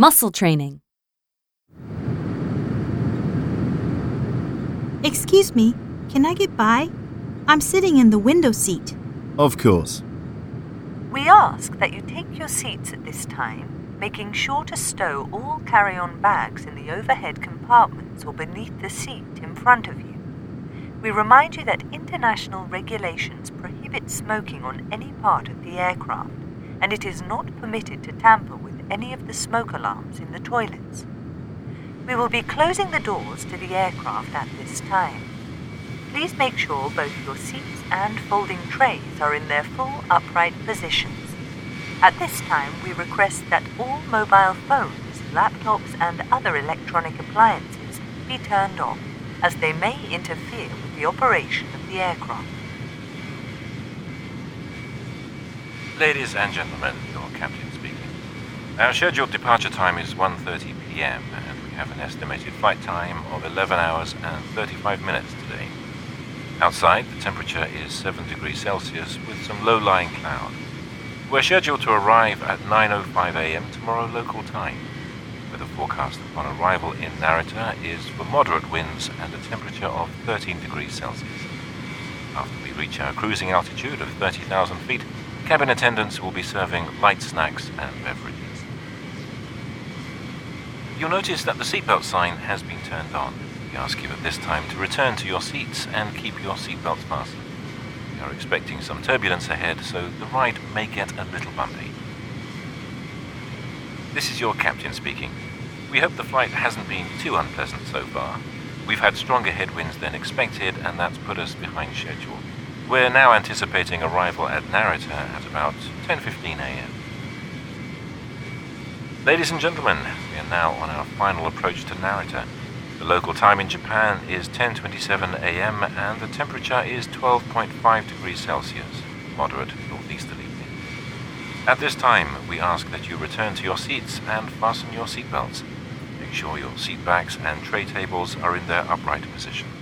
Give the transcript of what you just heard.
Muscle training. Excuse me, can I get by? I'm sitting in the window seat. Of course. We ask that you take your seats at this time, making sure to stow all carry on bags in the overhead compartments or beneath the seat in front of you. We remind you that international regulations prohibit smoking on any part of the aircraft, and it is not permitted to tamper with any of the smoke alarms in the toilets. We will be closing the doors to the aircraft at this time. Please make sure both your seats and folding trays are in their full upright positions. At this time, we request that all mobile phones, laptops, and other electronic appliances be turned off, as they may interfere with the operation of the aircraft. Ladies and gentlemen, your captain. Our scheduled departure time is 1:30 p.m. and we have an estimated flight time of 11 hours and 35 minutes today. Outside, the temperature is 7 degrees Celsius with some low-lying cloud. We're scheduled to arrive at 9:05 a.m. tomorrow local time. A forecast upon arrival in Narita is for moderate winds and a temperature of 13 degrees Celsius. After we reach our cruising altitude of 30,000 feet, cabin attendants will be serving light snacks and beverages. You'll notice that the seatbelt sign has been turned on. We ask you at this time to return to your seats and keep your seatbelts fastened. We are expecting some turbulence ahead, so the ride may get a little bumpy. This is your captain speaking. We hope the flight hasn't been too unpleasant so far. We've had stronger headwinds than expected, and that's put us behind schedule. We're now anticipating arrival at Narita at about 10:15 a.m. Ladies and gentlemen, we are now on our final approach to Narita. The local time in Japan is 10:27 a.m. and the temperature is 12.5 degrees Celsius, moderate northeasterly wind. At this time, we ask that you return to your seats and fasten your seatbelts. Make sure your seat backs and tray tables are in their upright positions.